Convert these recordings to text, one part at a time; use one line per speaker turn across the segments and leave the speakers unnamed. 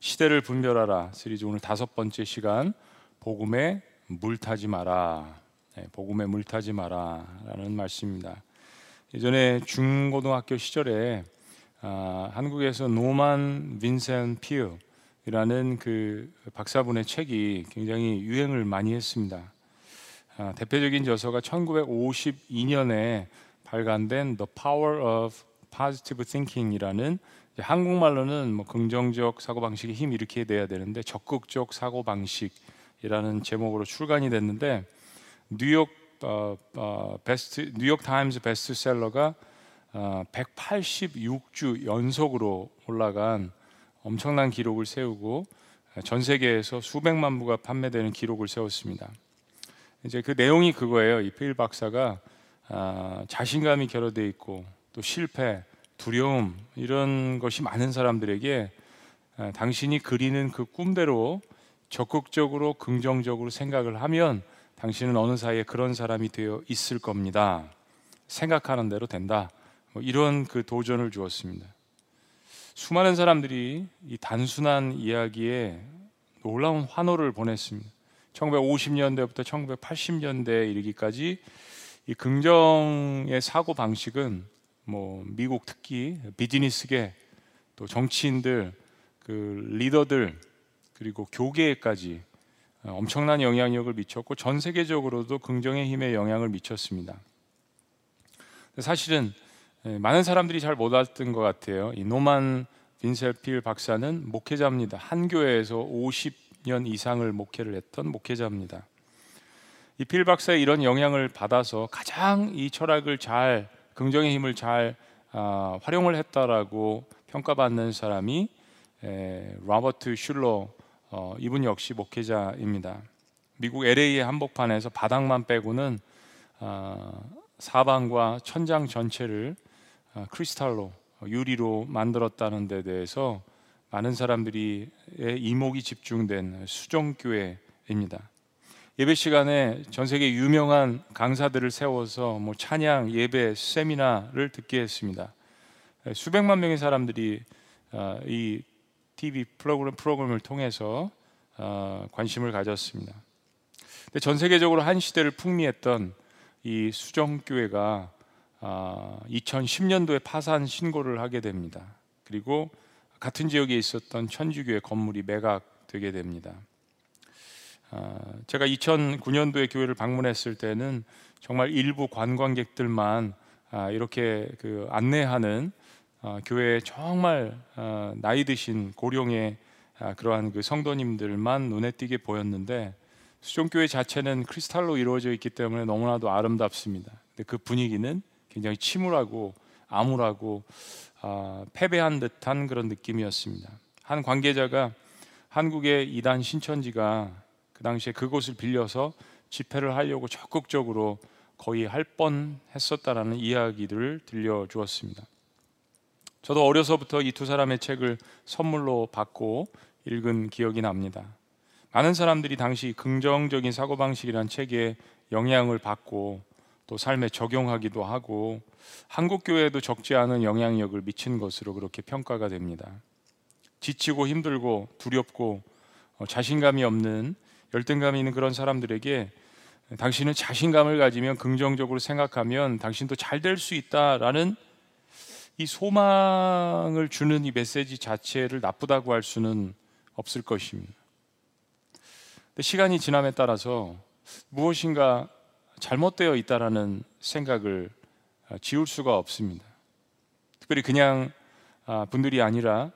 시대를 분별하라 시리즈 오늘 다섯 번째 시간 복음에 물타지 마라 네, 복음에 물타지 마라라는 말씀입니다. 예전에 중고등학교 시절에 아, 한국에서 노만 빈센 피어라는 그 박사분의 책이 굉장히 유행을 많이 했습니다. 아, 대표적인 저서가 1952년에 발간된 The Power of Positive Thinking이라는 한국말로는 뭐 긍정적 사고 방식의 힘 이렇게 돼야 되는데 적극적 사고 방식이라는 제목으로 출간이 됐는데 뉴욕 어, 어, 베스트 뉴욕 타임즈 베스트셀러가 어, 186주 연속으로 올라간 엄청난 기록을 세우고 전 세계에서 수백만 부가 판매되는 기록을 세웠습니다. 이제 그 내용이 그거예요. 이 필 박사가 아, 자신감이 결여돼 있고 또 실패, 두려움 이런 것이 많은 사람들에게 아, 당신이 그리는 그 꿈대로 적극적으로 긍정적으로 생각을 하면 당신은 어느 사이에 그런 사람이 되어 있을 겁니다. 생각하는 대로 된다. 뭐 이런 그 도전을 주었습니다. 수많은 사람들이 이 단순한 이야기에 놀라운 환호를 보냈습니다. 1950년대부터 1980년대에 이르기까지 이 긍정의 사고 방식은 뭐 미국 특히 비즈니스계 또 정치인들 그 리더들 그리고 교계까지 엄청난 영향력을 미쳤고 전 세계적으로도 긍정의 힘에 영향을 미쳤습니다. 사실은 예, 많은 사람들이 잘 못 알았던 것 같아요. 이 노만 빈셀필 박사는 목회자입니다. 한 교회에서 50년 이상을 목회를 했던 목회자입니다. 이 필 박사의 이런 영향을 받아서 가장 이 철학을 잘 긍정의 힘을 잘 아, 활용을 했다라고 평가받는 사람이 에, 로버트 슐러 어, 이분 역시 목회자입니다. 미국 LA의 한복판에서 바닥만 빼고는 아, 사방과 천장 전체를 아, 크리스탈로 유리로 만들었다는 데 대해서 많은 사람들이 이목이 집중된 수종교회입니다. 예배 시간에 전 세계 유명한 강사들을 세워서 뭐 찬양, 예배, 세미나를 듣게 했습니다. 수백만 명의 사람들이 아, 이 TV 프로그램 프로그램을 통해서 아, 관심을 가졌습니다. 근데 전 세계적으로 한 시대를 풍미했던 이 수정교회가 2010년도에 아, 파산 신고를 하게 됩니다. 그리고 같은 지역에 있었던 천주교회 건물이 매각되게 됩니다. 아, 제가 2009년도에 교회를 방문했을 때는 정말 일부 관광객들만 아, 이렇게 그 안내하는 교회에 정말 나이 드신 고령의 그러한 그 성도님들만 눈에 띄게 보였는데 수종교회 자체는 크리스탈로 이루어져 있기 때문에 너무나도 아름답습니다. 근데 그 분위기는 굉장히 침울하고 암울하고 아, 패배한 듯한 그런 느낌이었습니다. 한 관계자가 한국의 이단 신천지가 그 당시에 그곳을 빌려서 집회를 하려고 적극적으로 거의 할 뻔했었다라는 이야기들을 들려주었습니다. 저도 어려서부터 이 두 사람의 책을 선물로 받고 읽은 기억이 납니다. 많은 사람들이 당시 긍정적인 사고방식이란 책에 영향을 받고 또 삶에 적용하기도 하고 한국 교회에도 적지 않은 영향력을 미친 것으로 그렇게 평가가 됩니다. 지치고 힘들고 두렵고 어, 자신감이 없는 열등감이 있는 그런 사람들에게 당신은 자신감을 가지면 긍정적으로 생각하면 당신도 잘 될 수 있다라는 이 소망을 주는 이 메시지 자체를 나쁘다고 할 수는 없을 것입니다. 시간이 지남에 따라서 무엇인가 잘못되어 있다라는 생각을 아, 지울 수가 없습니다. 특별히 그냥 아, 분들이 아니라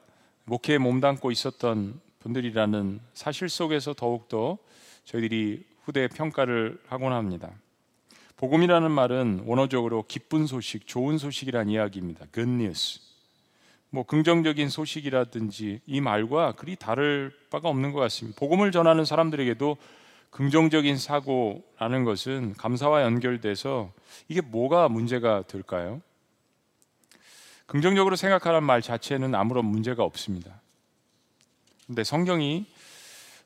목회에 몸담고 있었던 분들이라는 사실 속에서 더욱더 저희들이 후대 평가를 하곤 합니다. 복음이라는 말은 원어적으로 기쁜 소식, 좋은 소식이란 이야기입니다. Good news. 뭐 긍정적인 소식이라든지 이 말과 그리 다를 바가 없는 것 같습니다. 복음을 전하는 사람들에게도 긍정적인 사고라는 것은 감사와 연결돼서 이게 뭐가 문제가 될까요? 긍정적으로 생각하라는 말 자체는 아무런 문제가 없습니다. 근데 성경이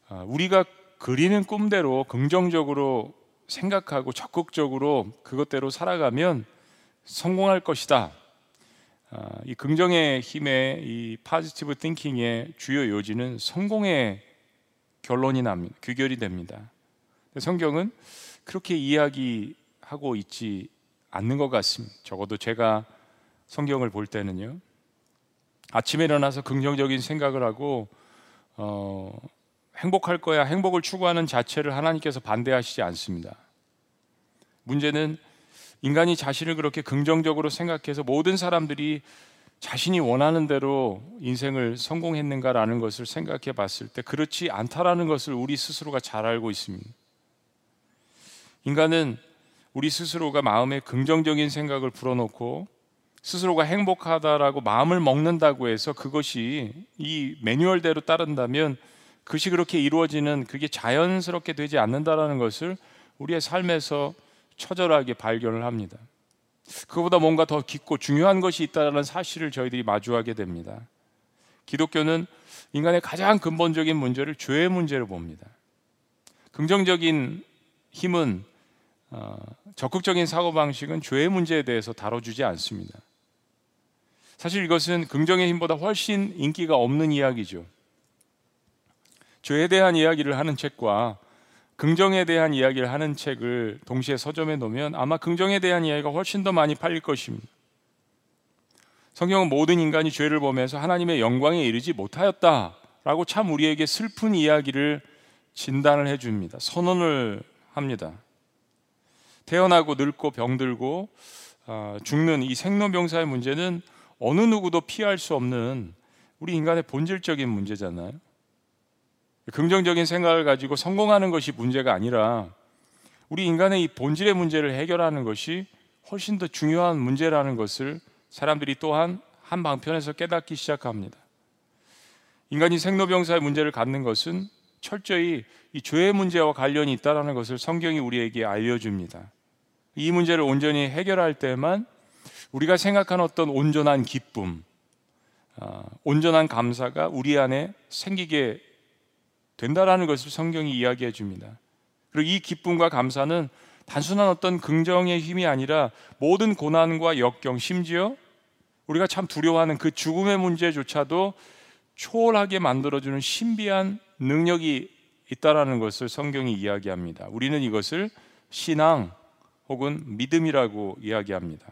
아, 우리가 그리는 꿈대로 긍정적으로 생각하고 적극적으로 그것대로 살아가면 성공할 것이다. 아, 이 긍정의 힘의 이 파지티브 띵킹의 주요 요지는 성공의 결론이 납니다. 규결이 됩니다. 성경은 그렇게 이야기하고 있지 않는 것 같습니다. 적어도 제가 성경을 볼 때는요. 아침에 일어나서 긍정적인 생각을 하고 어, 행복할 거야, 행복을 추구하는 자체를 하나님께서 반대하시지 않습니다. 문제는 인간이 자신을 그렇게 긍정적으로 생각해서 모든 사람들이 자신이 원하는 대로 인생을 성공했는가라는 것을 생각해 봤을 때 그렇지 않다라는 것을 우리 스스로가 잘 알고 있습니다. 인간은 우리 스스로가 마음에 긍정적인 생각을 불어넣고 스스로가 행복하다라고 마음을 먹는다고 해서 그것이 이 매뉴얼대로 따른다면 그것이 그렇게 이루어지는 그게 자연스럽게 되지 않는다라는 것을 우리의 삶에서 처절하게 발견을 합니다. 그보다 뭔가 더 깊고 중요한 것이 있다는 사실을 저희들이 마주하게 됩니다. 기독교는 인간의 가장 근본적인 문제를 죄의 문제로 봅니다. 긍정적인 힘은 어, 적극적인 사고 방식은 죄의 문제에 대해서 다뤄주지 않습니다. 사실 이것은 긍정의 힘보다 훨씬 인기가 없는 이야기죠. 죄에 대한 이야기를 하는 책과 긍정에 대한 이야기를 하는 책을 동시에 서점에 놓으면 아마 긍정에 대한 이야기가 훨씬 더 많이 팔릴 것입니다. 성경은 모든 인간이 죄를 범해서 하나님의 영광에 이르지 못하였다라고 참 우리에게 슬픈 이야기를 진단을 해줍니다. 선언을 합니다. 태어나고 늙고 병들고 아, 죽는 이 생로병사의 문제는 어느 누구도 피할 수 없는 우리 인간의 본질적인 문제잖아요. 긍정적인 생각을 가지고 성공하는 것이 문제가 아니라 우리 인간의 이 본질의 문제를 해결하는 것이 훨씬 더 중요한 문제라는 것을 사람들이 또한 한 방편에서 깨닫기 시작합니다. 인간이 생로병사의 문제를 갖는 것은 철저히 이 죄의 문제와 관련이 있다는 것을 성경이 우리에게 알려줍니다. 이 문제를 온전히 해결할 때만 우리가 생각하는 어떤 온전한 기쁨, 아, 온전한 감사가 우리 안에 생기게 된다라는 것을 성경이 이야기해 줍니다. 그리고 이 기쁨과 감사는 단순한 어떤 긍정의 힘이 아니라 모든 고난과 역경, 심지어 우리가 참 두려워하는 그 죽음의 문제조차도 초월하게 만들어주는 신비한 능력이 있다라는 것을 성경이 이야기합니다. 우리는 이것을 신앙 혹은 믿음이라고 이야기합니다.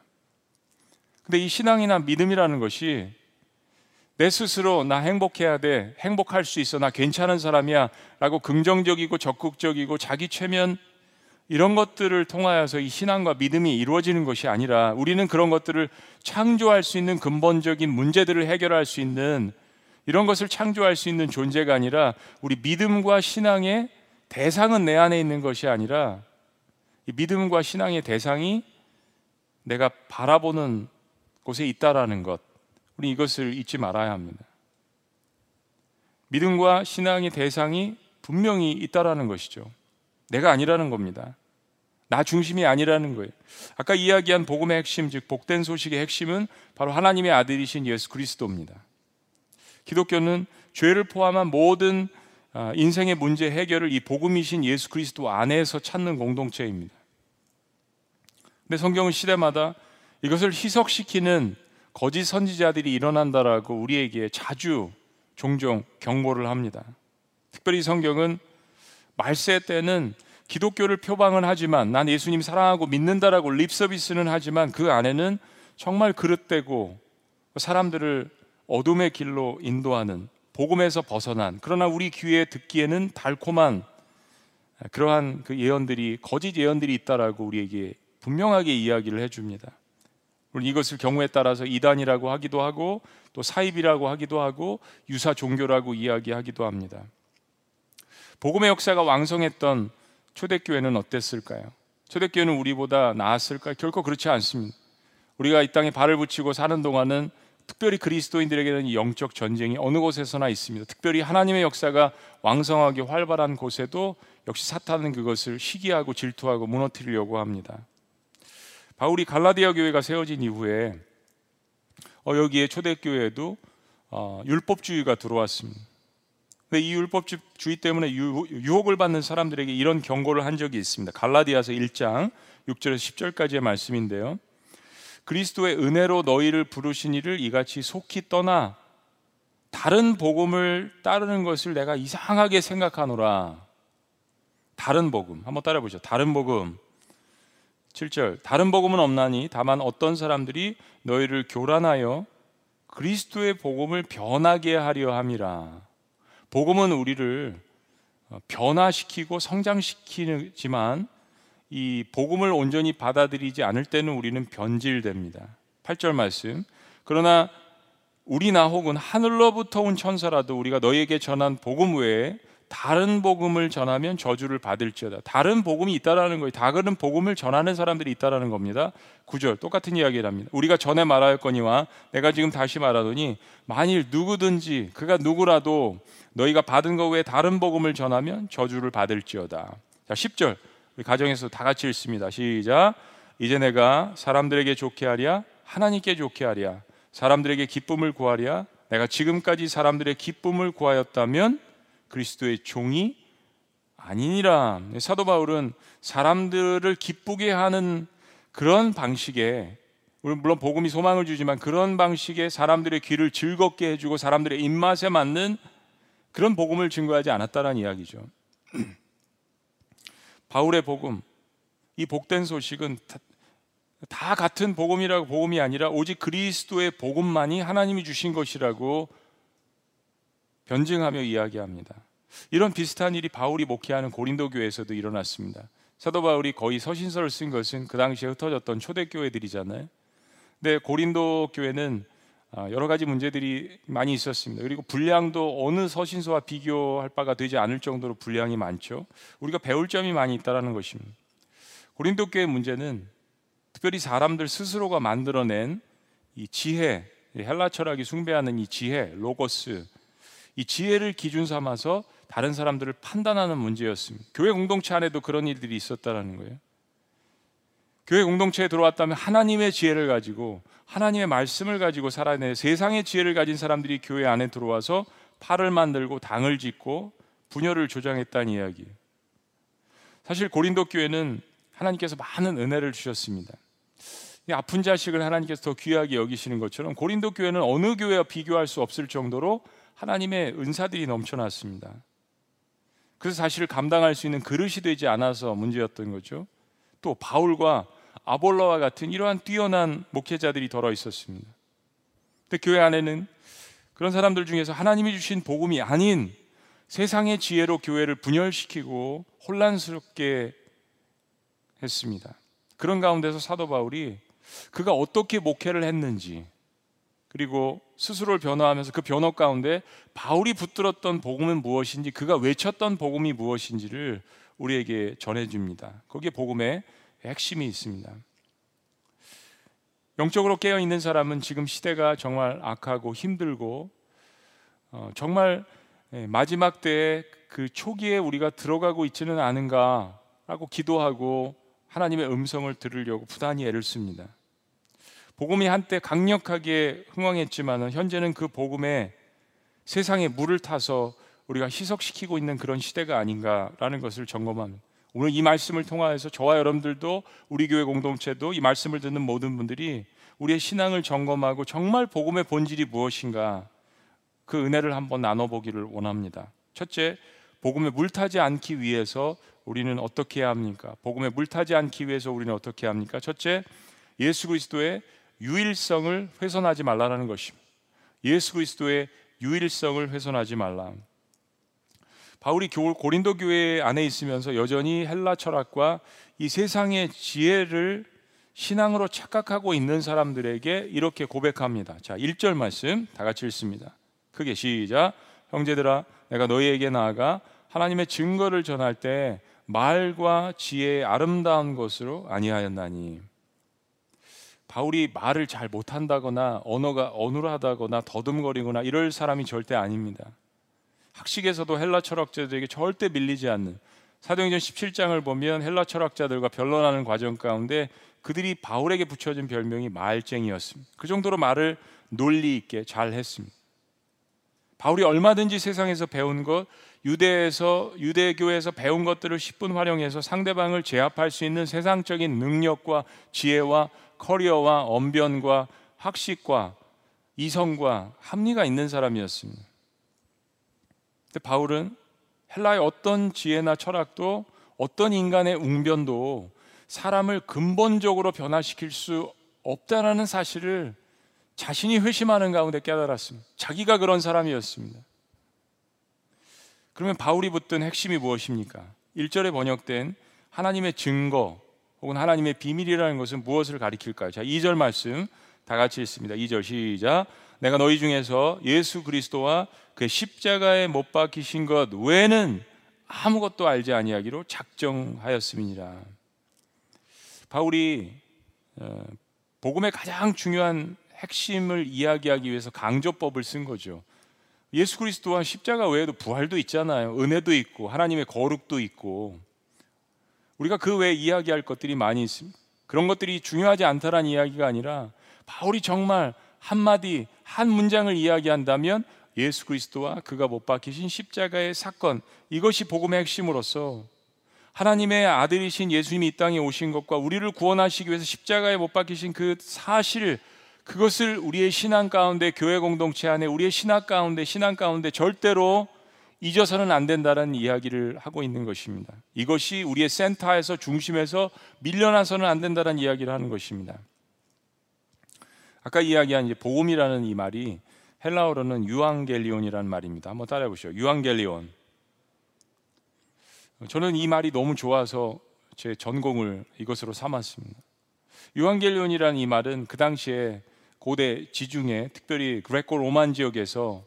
근데 이 신앙이나 믿음이라는 것이 내 스스로 나 행복해야 돼. 행복할 수 있어. 나 괜찮은 사람이야. 라고 긍정적이고 적극적이고 자기 최면 이런 것들을 통하여서 이 신앙과 믿음이 이루어지는 것이 아니라 우리는 그런 것들을 창조할 수 있는 근본적인 문제들을 해결할 수 있는 이런 것을 창조할 수 있는 존재가 아니라 우리 믿음과 신앙의 대상은 내 안에 있는 것이 아니라 이 믿음과 신앙의 대상이 내가 바라보는 곳에 있다라는 것. 우리 이것을 잊지 말아야 합니다. 믿음과 신앙의 대상이 분명히 있다라는 것이죠. 내가 아니라는 겁니다. 나 중심이 아니라는 거예요. 아까 이야기한 복음의 핵심, 즉 복된 소식의 핵심은 바로 하나님의 아들이신 예수 그리스도입니다. 기독교는 죄를 포함한 모든 아, 인생의 문제 해결을 이 복음이신 예수 그리스도 안에서 찾는 공동체입니다. 근데 성경은 시대마다 이것을 희석시키는 거짓 선지자들이 일어난다라고 우리에게 자주 종종 경고를 합니다. 특별히 성경은 말세 때는 기독교를 표방은 하지만 난 예수님 사랑하고 믿는다라고 립 서비스는 하지만 그 안에는 정말 그릇되고 사람들을 어둠의 길로 인도하는 복음에서 벗어난 그러나 우리 귀에 듣기에는 달콤한 그러한 그 예언들이 거짓 예언들이 있다라고 우리에게 분명하게 이야기를 해줍니다. 물론 이것을 경우에 따라서 이단이라고 하기도 하고 또 사입이라고 하기도 하고 유사 종교라고 이야기하기도 합니다. 복음의 역사가 왕성했던 초대교회는 어땠을까요? 초대교회는 우리보다 나았을까요? 결코 그렇지 않습니다. 우리가 이 땅에 발을 붙이고 사는 동안은 특별히 그리스도인들에게는 영적 전쟁이 어느 곳에서나 있습니다. 특별히 하나님의 역사가 왕성하게 활발한 곳에도 역시 사탄은 그것을 시기하고 질투하고 무너뜨리려고 합니다. 바울이 갈라디아 교회가 세워진 이후에 어, 여기에 초대교회에도 어, 율법주의가 들어왔습니다. 근데 이 율법주의 때문에 유, 유혹을 받는 사람들에게 이런 경고를 한 적이 있습니다. 갈라디아서 1장 6절에서 10절까지의 말씀인데요. 그리스도의 은혜로 너희를 부르신 이를 이같이 속히 떠나 다른 복음을 따르는 것을 내가 이상하게 생각하노라. 다른 복음. 한번 따라 보시죠. 다른 복음. 7절. 다른 복음은 없나니 다만 어떤 사람들이 너희를 교란하여 그리스도의 복음을 변하게 하려 함이라. 복음은 우리를 변화시키고 성장시키지만 이 복음을 온전히 받아들이지 않을 때는 우리는 변질됩니다. 8절 말씀. 그러나 우리나 혹은 하늘로부터 온 천사라도 우리가 너희에게 전한 복음 외에 다른 복음을 전하면 저주를 받을지어다. 다른 복음이 있다라는 거예요. 다른 복음을 전하는 사람들이 있다라는 겁니다. 9절 똑같은 이야기를 합니다. 우리가 전에 말하였거니와 내가 지금 다시 말하더니 만일 누구든지 그가 누구라도 너희가 받은 것 외에 다른 복음을 전하면 저주를 받을지어다. 자, 10절. 우리 가정에서 다 같이 읽습니다. 시작. 이제 내가 사람들에게 좋게 하랴 하나님께 좋게 하랴 사람들에게 기쁨을 구하랴 내가 지금까지 사람들의 기쁨을 구하였다면 그리스도의 종이 아니니라. 사도 바울은 사람들을 기쁘게 하는 그런 방식에 물론 복음이 소망을 주지만 그런 방식의 사람들의 귀를 즐겁게 해주고 사람들의 입맛에 맞는 그런 복음을 증거하지 않았다는 이야기죠. 바울의 복음, 이 복된 소식은 다, 다 같은 복음이라고 복음이 아니라 오직 그리스도의 복음만이 하나님이 주신 것이라고 변증하며 이야기합니다. 이런 비슷한 일이 바울이 목회하는 고린도 교회에서도 일어났습니다. 사도 바울이 거의 서신서를 쓴 것은 그 당시에 흩어졌던 초대 교회들이잖아요. 근데 고린도 교회는 아, 여러 가지 문제들이 많이 있었습니다. 그리고 분량도 어느 서신서와 비교할 바가 되지 않을 정도로 분량이 많죠. 우리가 배울 점이 많이 있다라는 것입니다. 고린도 교회 문제는 특별히 사람들 스스로가 만들어낸 이 지혜, 헬라 철학이 숭배하는 이 지혜, 로고스, 이 지혜를 기준 삼아서 다른 사람들을 판단하는 문제였습니다. 교회 공동체 안에도 그런 일들이 있었다라는 거예요. 교회 공동체에 들어왔다면 하나님의 지혜를 가지고 하나님의 말씀을 가지고 살아내 세상의 지혜를 가진 사람들이 교회 안에 들어와서 팔을 만들고 당을 짓고 분열을 조장했다는 이야기. 사실 고린도 교회는 하나님께서 많은 은혜를 주셨습니다. 아픈 자식을 하나님께서 더 귀하게 여기시는 것처럼 고린도 교회는 어느 교회와 비교할 수 없을 정도로 하나님의 은사들이 넘쳐났습니다. 그래서 사실을 감당할 수 있는 그릇이 되지 않아서 문제였던 거죠. 또 바울과 아볼로와 같은 이러한 뛰어난 목회자들이 덜어 있었습니다. 근데 교회 안에는 그런 사람들 중에서 하나님이 주신 복음이 아닌 세상의 지혜로 교회를 분열시키고 혼란스럽게 했습니다. 그런 가운데서 사도 바울이 그가 어떻게 목회를 했는지 그리고 스스로를 변화하면서 그 변화 가운데 바울이 붙들었던 복음은 무엇인지 그가 외쳤던 복음이 무엇인지를 우리에게 전해줍니다. 거기에 복음의 핵심이 있습니다. 영적으로 깨어 있는 사람은 지금 시대가 정말 악하고 힘들고 어, 정말 예, 마지막 때의 그 초기에 우리가 들어가고 있지는 않은가라고 기도하고 하나님의 음성을 들으려고 부단히 애를 씁니다. 복음이 한때 강력하게 흥왕했지만 현재는 그 복음에 세상에 물을 타서 우리가 희석시키고 있는 그런 시대가 아닌가라는 것을 점검합니다. 오늘 이 말씀을 통하여서 저와 여러분들도 우리 교회 공동체도 이 말씀을 듣는 모든 분들이 우리의 신앙을 점검하고 정말 복음의 본질이 무엇인가 그 은혜를 한번 나눠보기를 원합니다. 첫째, 복음에 물타지 않기 위해서 우리는 어떻게 해야 합니까? 복음에 물타지 않기 위해서 우리는 어떻게 합니까? 첫째, 예수 그리스도의 유일성을 훼손하지 말라는 것입니다. 예수 그리스도의 유일성을 훼손하지 말라. 바울이 고린도 교회 안에 있으면서 여전히 헬라 철학과 이 세상의 지혜를 신앙으로 착각하고 있는 사람들에게 이렇게 고백합니다. 자, 1절 말씀 다 같이 읽습니다. 크게 시작. 형제들아, 내가 너희에게 나아가 하나님의 증거를 전할 때 말과 지혜의 아름다운 것으로 아니하였나니. 바울이 말을 잘 못한다거나 언어가 어눌하다거나 더듬거리거나 이럴 사람이 절대 아닙니다. 학식에서도 헬라 철학자들에게 절대 밀리지 않는 사도행전 17장을 보면 헬라 철학자들과 변론하는 과정 가운데 그들이 바울에게 붙여진 별명이 말쟁이였습니다. 그 정도로 말을 논리 있게 잘 했습니다. 바울이 얼마든지 세상에서 배운 것, 유대에서 유대교에서 배운 것들을 10분 활용해서 상대방을 제압할 수 있는 세상적인 능력과 지혜와 커리어와 언변과 학식과 이성과 합리가 있는 사람이었습니다. 근데 바울은 헬라의 어떤 지혜나 철학도 어떤 인간의 웅변도 사람을 근본적으로 변화시킬 수 없다라는 사실을 자신이 회심하는 가운데 깨달았습니다. 자기가 그런 사람이었습니다. 그러면 바울이 붙든 핵심이 무엇입니까? 1절에 번역된 하나님의 증거 혹은 하나님의 비밀이라는 것은 무엇을 가리킬까요? 자, 2절 말씀 다 같이 읽습니다. 2절 시작. 내가 너희 중에서 예수 그리스도와 그 십자가에 못 박히신 것 외에는 아무것도 알지 아니하기로 작정하였음이니라. 바울이 어, 복음의 가장 중요한 핵심을 이야기하기 위해서 강조법을 쓴 거죠. 예수 그리스도와 십자가 외에도 부활도 있잖아요. 은혜도 있고 하나님의 거룩도 있고 우리가 그 외에 이야기할 것들이 많이 있습니다. 그런 것들이 중요하지 않다라는 이야기가 아니라 바울이 정말 한마디 한 문장을 이야기한다면 예수 그리스도와 그가 못 박히신 십자가의 사건 이것이 복음의 핵심으로서 하나님의 아들이신 예수님이 이 땅에 오신 것과 우리를 구원하시기 위해서 십자가에 못 박히신 그 사실 그것을 우리의 신앙 가운데 교회 공동체 안에 우리의 신학 가운데 신앙 가운데 절대로 잊어서는 안 된다는 이야기를 하고 있는 것입니다. 이것이 우리의 센터에서 중심에서 밀려나서는 안 된다는 이야기를 하는 것입니다. 아까 이야기한 이제 복음이라는 이 말이 헬라어로는 유앙겔리온이라는 말입니다. 한번 따라해 보시죠. 유앙겔리온. 저는 이 말이 너무 좋아서 제 전공을 이것으로 삼았습니다. 유앙겔리온이라는 이 말은 그 당시에 고대 지중해, 특별히 그레코 로만 지역에서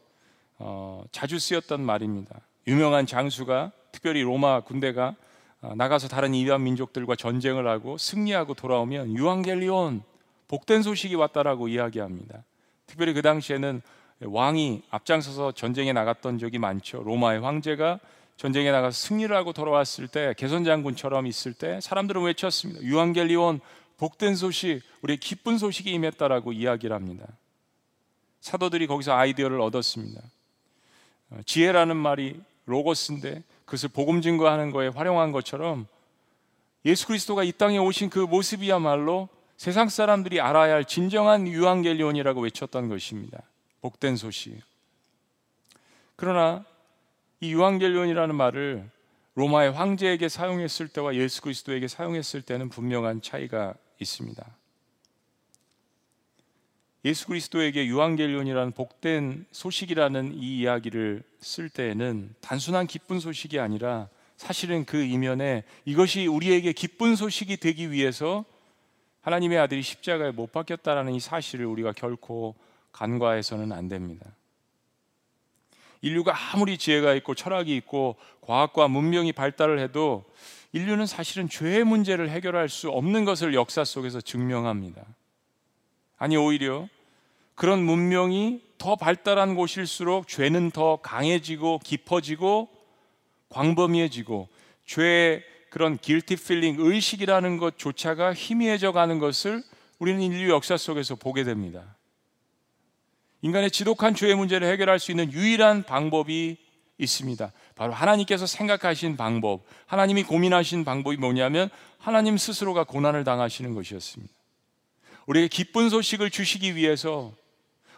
어, 자주 쓰였던 말입니다. 유명한 장수가 특별히 로마 군대가 어, 나가서 다른 이방 민족들과 전쟁을 하고 승리하고 돌아오면 유앙겔리온 복된 소식이 왔다라고 이야기합니다. 특별히 그 당시에는 왕이 앞장서서 전쟁에 나갔던 적이 많죠. 로마의 황제가 전쟁에 나가서 승리를 하고 돌아왔을 때 개선 장군처럼 있을 때 사람들은 외쳤습니다. 유한겔리온 복된 소식, 우리 기쁜 소식이 임했다라고 이야기를 합니다. 사도들이 거기서 아이디어를 얻었습니다. 어, 지혜라는 말이 로고스인데 그것을 복음 증거하는 거에 활용한 것처럼 예수 그리스도가 이 땅에 오신 그 모습이야말로 세상 사람들이 알아야 할 진정한 유한겔리온이라고 외쳤던 것입니다. 복된 소식. 그러나 이 유한겔리온이라는 말을 로마의 황제에게 사용했을 때와 예수 그리스도에게 사용했을 때는 분명한 차이가 있습니다. 예수 그리스도에게 유한겔리온이라는 복된 소식이라는 이 이야기를 쓸 때에는 단순한 기쁜 소식이 아니라 사실은 그 이면에 이것이 우리에게 기쁜 소식이 되기 위해서 하나님의 아들이 십자가에 못 박혔다라는 이 사실을 우리가 결코 간과해서는 안 됩니다. 인류가 아무리 지혜가 있고 철학이 있고 과학과 문명이 발달을 해도 인류는 사실은 죄의 문제를 해결할 수 없는 것을 역사 속에서 증명합니다. 아니 오히려 그런 문명이 더 발달한 곳일수록 죄는 더 강해지고 깊어지고 광범위해지고 죄의 그런 guilty feeling 의식이라는 것조차가 희미해져 가는 것을 우리는 인류 역사 속에서 보게 됩니다. 인간의 지독한 죄의 문제를 해결할 수 있는 유일한 방법이 있습니다. 바로 하나님께서 생각하신 방법, 하나님이 고민하신 방법이 뭐냐면 하나님 스스로가 고난을 당하시는 것이었습니다. 우리에게 기쁜 소식을 주시기 위해서,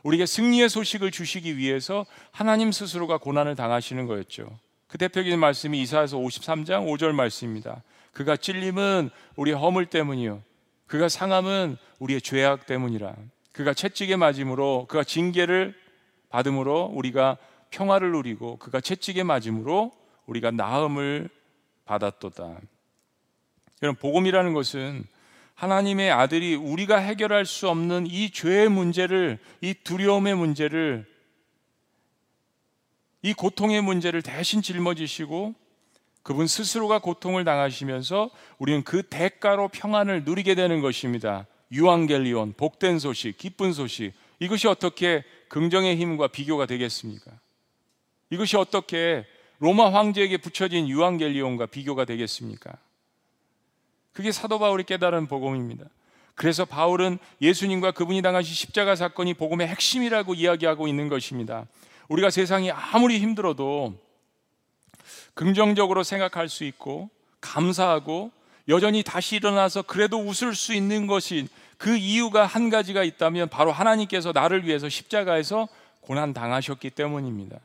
우리에게 승리의 소식을 주시기 위해서 하나님 스스로가 고난을 당하시는 거였죠. 그 대표적인 말씀이 이사야서 53장 5절 말씀입니다. 그가 찔림은 우리의 허물 때문이요. 그가 상함은 우리의 죄악 때문이라. 그가 채찍에 맞음으로 그가 징계를 받음으로 우리가 평화를 누리고 그가 채찍에 맞음으로 우리가 나음을 받았도다. 여러분 복음이라는 것은 하나님의 아들이 우리가 해결할 수 없는 이 죄의 문제를 이 두려움의 문제를 이 고통의 문제를 대신 짊어지시고 그분 스스로가 고통을 당하시면서 우리는 그 대가로 평안을 누리게 되는 것입니다. 유앙겔리온 복된 소식, 기쁜 소식 이것이 어떻게 긍정의 힘과 비교가 되겠습니까? 이것이 어떻게 로마 황제에게 붙여진 유앙겔리온과 비교가 되겠습니까? 그게 사도 바울이 깨달은 복음입니다. 그래서 바울은 예수님과 그분이 당하신 십자가 사건이 복음의 핵심이라고 이야기하고 있는 것입니다. 우리가 세상이 아무리 힘들어도 긍정적으로 생각할 수 있고 감사하고 여전히 다시 일어나서 그래도 웃을 수 있는 것이 그 이유가 한 가지가 있다면 바로 하나님께서 나를 위해서 십자가에서 고난 당하셨기 때문입니다.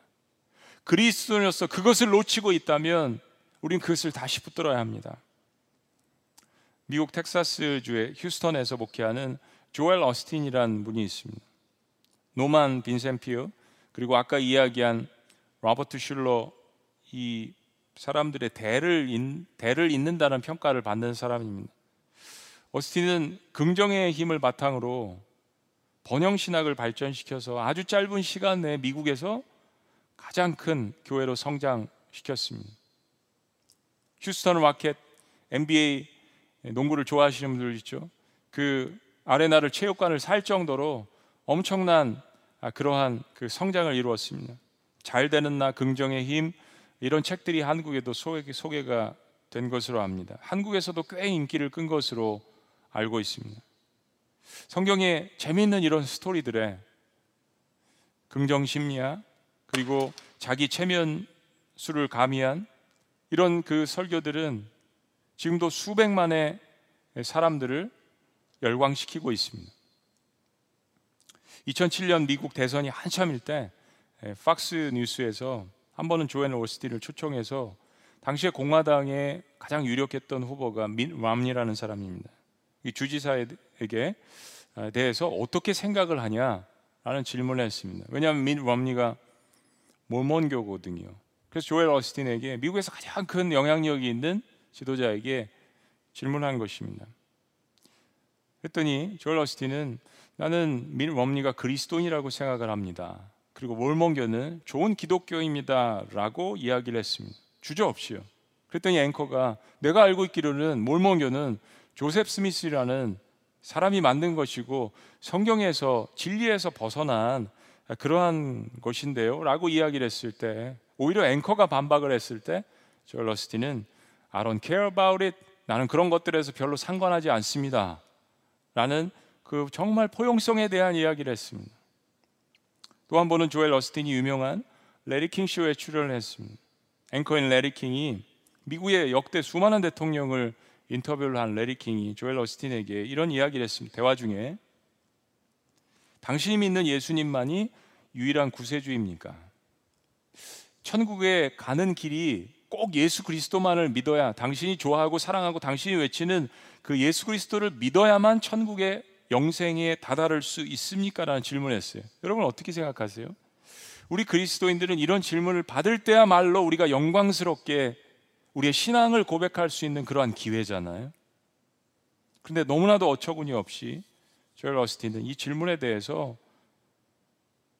그리스도로서 그것을 놓치고 있다면 우린 그것을 다시 붙들어야 합니다. 미국 텍사스주의 휴스턴에서 목회하는 조엘 어스틴이라는 분이 있습니다. 노만 빈센피어 그리고 아까 이야기한 로버트 슐러 이 사람들의 대를 인, 대를 잇는다는 평가를 받는 사람입니다. 어스틴은 긍정의 힘을 바탕으로 번영 신학을 발전시켜서 아주 짧은 시간 내에 미국에서 가장 큰 교회로 성장시켰습니다. 휴스턴 마켓 NBA 농구를 좋아하시는 분들 있죠. 그 아레나를 체육관을 살 정도로 엄청난 아, 그러한 그 성장을 이루었습니다. 잘 되는 나 긍정의 힘 이런 책들이 한국에도 소개, 가된 것으로 압니다. 한국에서도 꽤 인기를 끈 것으로 알고 있습니다. 성경에 재미있는 이런 스토리들에 긍정 심리학 그리고 자기 체면 수를 가미한 이런 그 설교들은 지금도 수백만의 사람들을 열광시키고 있습니다. 2007년 미국 대선이 한참일 때 팍스 뉴스에서 한 번은 조앤 오스틴을 초청해서 당시에 공화당의 가장 유력했던 후보가 민 람니라는 사람입니다. 이 주지사에게 대해서 어떻게 생각을 하냐라는 질문을 했습니다. 왜냐하면 민 람니가 몰몬교거든요. 그래서 조엘 어스틴에게 미국에서 가장 큰 영향력이 있는 지도자에게 질문한 것입니다. 그랬더니 조엘 어스틴은 나는 민 럼니가 그리스도인이라고 생각을 합니다. 그리고 몰몬교는 좋은 기독교입니다라고 이야기를 했습니다. 주저없이요. 그랬더니 앵커가 내가 알고 있기로는 몰몬교는 조셉 스미스라는 사람이 만든 것이고 성경에서 진리에서 벗어난 그러한 것인데요. 라고 이야기를 했을 때 오히려 앵커가 반박을 했을 때 조엘 러스티는 I don't care about it. 나는 그런 것들에서 별로 상관하지 않습니다. 라는 그 정말 포용성에 대한 이야기를 했습니다. 또 한 번은 조엘 어스틴이 유명한 레리 킹 쇼에 출연을 했습니다. 앵커인 레리 킹이 미국의 역대 수많은 대통령을 인터뷰를 한 레리 킹이 조엘 어스틴에게 이런 이야기를 했습니다. 대화 중에 당신이 믿는 예수님만이 유일한 구세주입니까? 천국에 가는 길이 꼭 예수 그리스도만을 믿어야 당신이 좋아하고 사랑하고 당신이 외치는 그 예수 그리스도를 믿어야만 천국에 영생에 다다를 수 있습니까? 라는 질문을 했어요. 여러분 어떻게 생각하세요? 우리 그리스도인들은 이런 질문을 받을 때야말로 우리가 영광스럽게 우리의 신앙을 고백할 수 있는 그러한 기회잖아요. 그런데 너무나도 어처구니 없이 조엘 어스틴은 이 질문에 대해서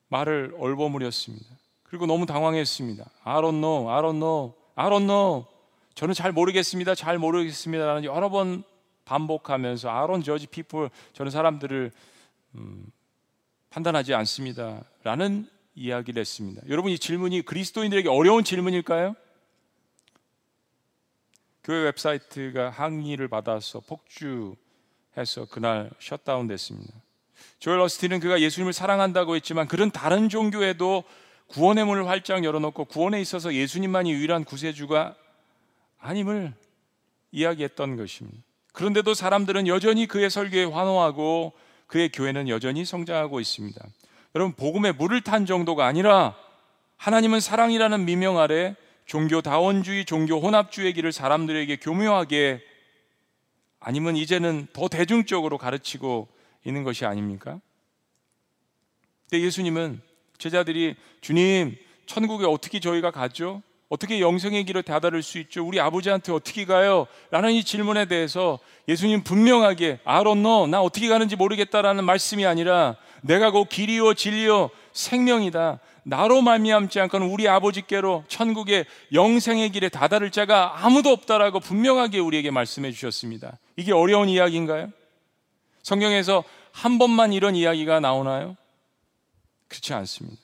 말을 얼버무렸습니다. 그리고 너무 당황했습니다. I don't know, I don't know, I don't know. 저는 잘 모르겠습니다. 잘 모르겠습니다라는 여러 번 반복하면서 I don't judge people. 저는 사람들을 음, 판단하지 않습니다라는 이야기를 했습니다. 여러분 이 질문이 그리스도인들에게 어려운 질문일까요? 교회 웹사이트가 항의를 받아서 폭주해서 그날 셧다운 됐습니다. 조엘 어스틴은 그가 예수님을 사랑한다고 했지만 그런 다른 종교에도 구원의 문을 활짝 열어놓고 구원에 있어서 예수님만이 유일한 구세주가 아님을 이야기했던 것입니다. 그런데도 사람들은 여전히 그의 설교에 환호하고 그의 교회는 여전히 성장하고 있습니다. 여러분 복음에 물을 탄 정도가 아니라 하나님은 사랑이라는 미명 아래 종교 다원주의, 종교 혼합주의 길을 사람들에게 교묘하게 아니면 이제는 더 대중적으로 가르치고 있는 것이 아닙니까? 근데 예수님은 제자들이 주님 천국에 어떻게 저희가 가죠? 어떻게 영생의 길을 다다를 수 있죠? 우리 아버지한테 어떻게 가요? 라는 이 질문에 대해서 예수님 분명하게 알았노 나 어떻게 가는지 모르겠다라는 말씀이 아니라 내가 곧 길이요 진리요 생명이다. 나로 말미암지 않고는 우리 아버지께로 천국의 영생의 길에 다다를 자가 아무도 없다라고 분명하게 우리에게 말씀해 주셨습니다. 이게 어려운 이야기인가요? 성경에서 한 번만 이런 이야기가 나오나요? 그렇지 않습니다.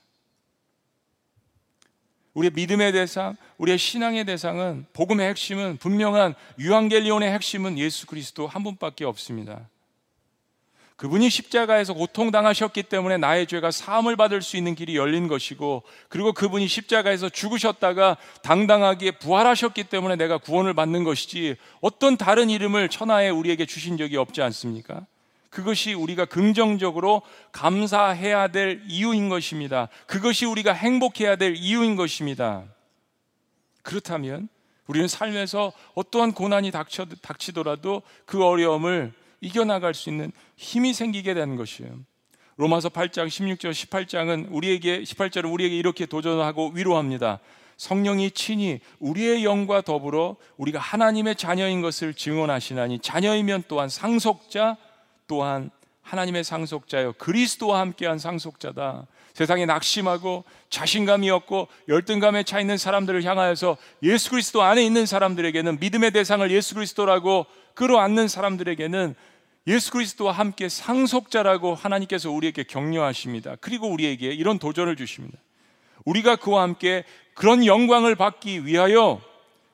우리의 믿음의 대상, 우리의 신앙의 대상은 복음의 핵심은 분명한 유한겔리온의 핵심은 예수 그리스도 한 분밖에 없습니다. 그분이 십자가에서 고통당하셨기 때문에 나의 죄가 사함을 받을 수 있는 길이 열린 것이고 그리고 그분이 십자가에서 죽으셨다가 당당하게 부활하셨기 때문에 내가 구원을 받는 것이지 어떤 다른 이름을 천하에 우리에게 주신 적이 없지 않습니까? 그것이 우리가 긍정적으로 감사해야 될 이유인 것입니다. 그것이 우리가 행복해야 될 이유인 것입니다. 그렇다면 우리는 삶에서 어떠한 고난이 닥쳐, 닥치더라도 그 어려움을 이겨나갈 수 있는 힘이 생기게 되는 것이에요. 로마서 8장 16절 18장은 우리에게 18절은 우리에게 이렇게 도전하고 위로합니다. 성령이 친히 우리의 영과 더불어 우리가 하나님의 자녀인 것을 증언하시나니 자녀이면 또한 상속자 또한 하나님의 상속자요 그리스도와 함께한 상속자다. 세상에 낙심하고 자신감이 없고 열등감에 차 있는 사람들을 향하여서 예수 그리스도 안에 있는 사람들에게는 믿음의 대상을 예수 그리스도라고 끌어안는 사람들에게는 예수 그리스도와 함께 상속자라고 하나님께서 우리에게 격려하십니다. 그리고 우리에게 이런 도전을 주십니다. 우리가 그와 함께 그런 영광을 받기 위하여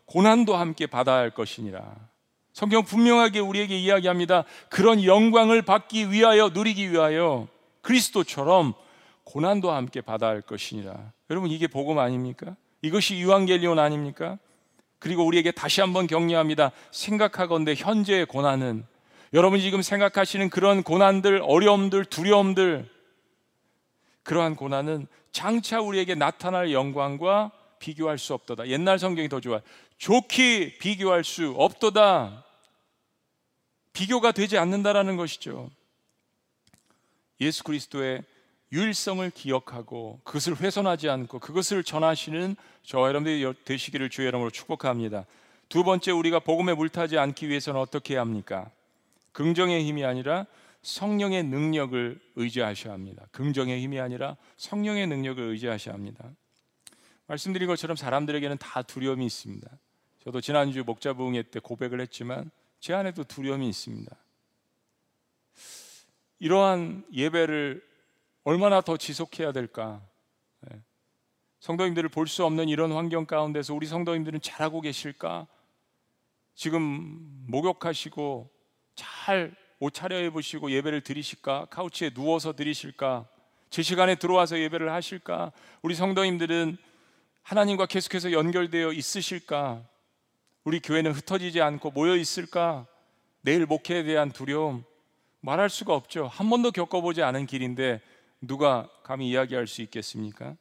고난도 함께 받아야 할 것이니라. 성경 분명하게 우리에게 이야기합니다. 그런 영광을 받기 위하여 누리기 위하여 그리스도처럼 고난도 함께 받아야 할 것이니라. 여러분 이게 복음 아닙니까? 이것이 유한겔리온 아닙니까? 그리고 우리에게 다시 한번 격려합니다. 생각하건대 현재의 고난은 여러분이 지금 생각하시는 그런 고난들, 어려움들, 두려움들, 그러한 고난은 장차 우리에게 나타날 영광과 비교할 수 없도다. 옛날 성경이 더 좋아. 좋게 비교할 수 없도다. 비교가 되지 않는다라는 것이죠. 예수 그리스도의 유일성을 기억하고 그것을 훼손하지 않고 그것을 전하시는 저와 여러분들이 되시기를 주의 이름으로 축복합니다. 두 번째 우리가 복음에 물타지 않기 위해서는 어떻게 해야 합니까? 긍정의 힘이 아니라 성령의 능력을 의지하셔야 합니다. 긍정의 힘이 아니라 성령의 능력을 의지하셔야 합니다. 말씀드린 것처럼 사람들에게는 다 두려움이 있습니다. 저도 지난주 목자 부흥회 때 고백을 했지만 제 안에도 두려움이 있습니다. 이러한 예배를 얼마나 더 지속해야 될까? 네. 성도님들을 볼 수 없는 이런 환경 가운데서 우리 성도님들은 잘하고 계실까? 지금 목욕하시고 잘 옷 차려입으시고 예배를 드리실까? 카우치에 누워서 드리실까? 제 시간에 들어와서 예배를 하실까? 우리 성도님들은 하나님과 계속해서 연결되어 있으실까? 우리 교회는 흩어지지 않고 모여 있을까? 내일 목회에 대한 두려움 말할 수가 없죠. 한 번도 겪어보지 않은 길인데 누가 감히 이야기할 수 있겠습니까?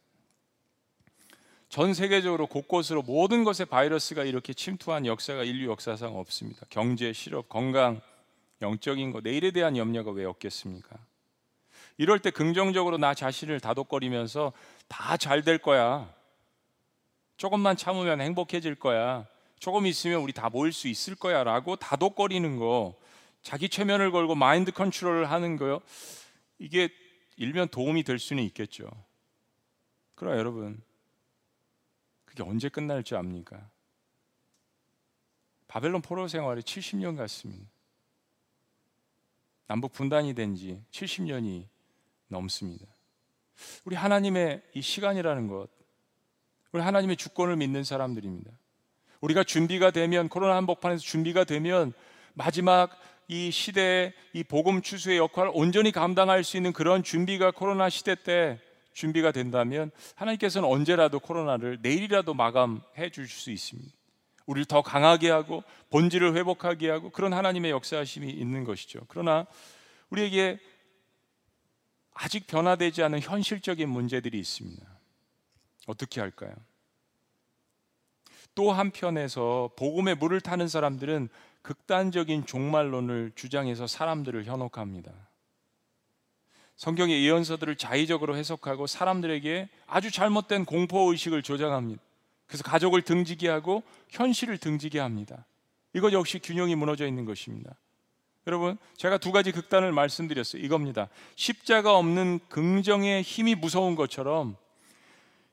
전 세계적으로 곳곳으로 모든 것에 바이러스가 이렇게 침투한 역사가 인류 역사상 없습니다. 경제, 실업, 건강, 영적인 것, 내일에 대한 염려가 왜 없겠습니까? 이럴 때 긍정적으로 나 자신을 다독거리면서 다 잘 될 거야. 조금만 참으면 행복해질 거야. 조금 있으면 우리 다 모일 수 있을 거야. 라고 다독거리는 거, 자기 최면을 걸고 마인드 컨트롤을 하는 거요. 이게 일면 도움이 될 수는 있겠죠. 그러나 여러분, 그게 언제 끝날 줄 압니까? 바벨론 포로 생활이 70년 같습니다. 남북 분단이 된 지 70년이 넘습니다. 우리 하나님의 이 시간이라는 것, 우리 하나님의 주권을 믿는 사람들입니다. 우리가 준비가 되면 코로나 한복판에서 준비가 되면 마지막 이 시대의 이 복음 추수의 역할을 온전히 감당할 수 있는 그런 준비가 코로나 시대 때 준비가 된다면 하나님께서는 언제라도 코로나를 내일이라도 마감해 주실 수 있습니다. 우리를 더 강하게 하고 본질을 회복하게 하고 그런 하나님의 역사하심이 있는 것이죠. 그러나 우리에게 아직 변화되지 않은 현실적인 문제들이 있습니다. 어떻게 할까요? 또 한편에서 복음에 물을 타는 사람들은 극단적인 종말론을 주장해서 사람들을 현혹합니다. 성경의 예언서들을 자의적으로 해석하고 사람들에게 아주 잘못된 공포 의식을 조장합니다. 그래서 가족을 등지게 하고 현실을 등지게 합니다. 이것 역시 균형이 무너져 있는 것입니다. 여러분, 제가 두 가지 극단을 말씀드렸어요. 이겁니다. 십자가 없는 긍정의 힘이 무서운 것처럼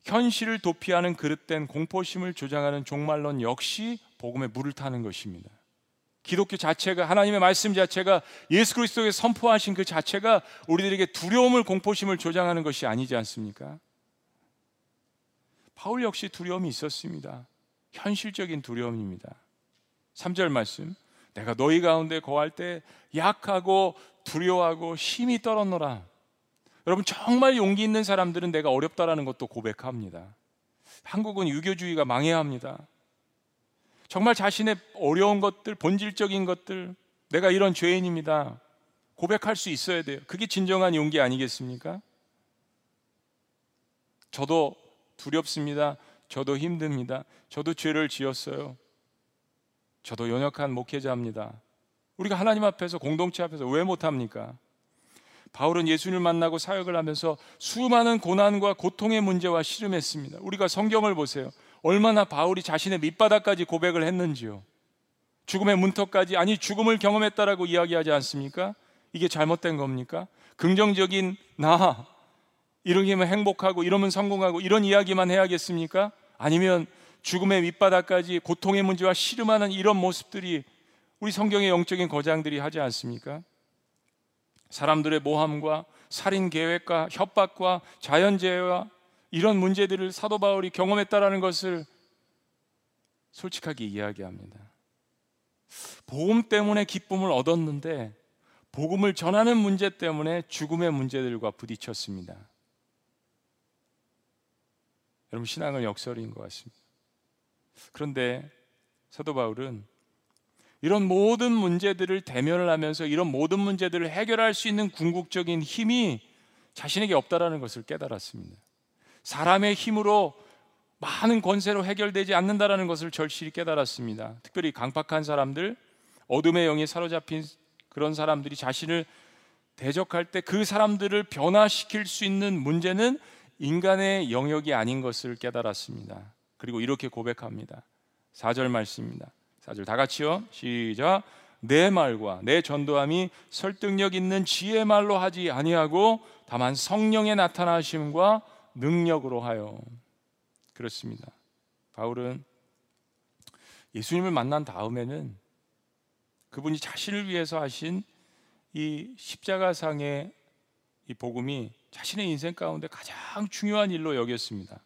현실을 도피하는 그릇된 공포심을 조장하는 종말론 역시 복음에 물을 타는 것입니다. 기독교 자체가 하나님의 말씀 자체가 예수 그리스도에 선포하신 그 자체가 우리들에게 두려움을 공포심을 조장하는 것이 아니지 않습니까? 바울 역시 두려움이 있었습니다. 현실적인 두려움입니다. 3절 말씀. 내가 너희 가운데 거할 때 약하고 두려워하고 힘이 떨었노라. 여러분 정말 용기 있는 사람들은 내가 어렵다라는 것도 고백합니다. 한국은 유교주의가 망해야 합니다. 정말 자신의 어려운 것들, 본질적인 것들, 내가 이런 죄인입니다. 고백할 수 있어야 돼요. 그게 진정한 용기 아니겠습니까? 저도 두렵습니다. 저도 힘듭니다. 저도 죄를 지었어요. 저도 연약한 목회자입니다. 우리가 하나님 앞에서 공동체 앞에서 왜 못합니까? 바울은 예수님을 만나고 사역을 하면서 수많은 고난과 고통의 문제와 씨름했습니다. 우리가 성경을 보세요. 얼마나 바울이 자신의 밑바닥까지 고백을 했는지요. 죽음의 문턱까지 아니 죽음을 경험했다라고 이야기하지 않습니까? 이게 잘못된 겁니까? 긍정적인 나 이러기면 행복하고 이러면 성공하고 이런 이야기만 해야겠습니까? 아니면 죽음의 밑바닥까지 고통의 문제와 씨름하는 이런 모습들이 우리 성경의 영적인 거장들이 하지 않습니까? 사람들의 모함과 살인 계획과 협박과 자연재해와 이런 문제들을 사도 바울이 경험했다라는 것을 솔직하게 이야기합니다. 복음 때문에 기쁨을 얻었는데 복음을 전하는 문제 때문에 죽음의 문제들과 부딪혔습니다. 여러분 신앙은 역설인 것 같습니다. 그런데 사도 바울은 이런 모든 문제들을 대면을 하면서 이런 모든 문제들을 해결할 수 있는 궁극적인 힘이 자신에게 없다라는 것을 깨달았습니다. 사람의 힘으로 많은 권세로 해결되지 않는다라는 것을 절실히 깨달았습니다. 특별히 강팍한 사람들, 어둠의 영에 사로잡힌 그런 사람들이 자신을 대적할 때 그 사람들을 변화시킬 수 있는 문제는 인간의 영역이 아닌 것을 깨달았습니다. 그리고 이렇게 고백합니다. 4절 말씀입니다. 4절 다 같이요. 시작. 내 말과 내 전도함이 설득력 있는 지혜 말로 하지 아니하고 다만 성령의 나타나심과 능력으로 하여 그렇습니다. 바울은 예수님을 만난 다음에는 그분이 자신을 위해서 하신 이 십자가상의 이 복음이 자신의 인생 가운데 가장 중요한 일로 여겼습니다.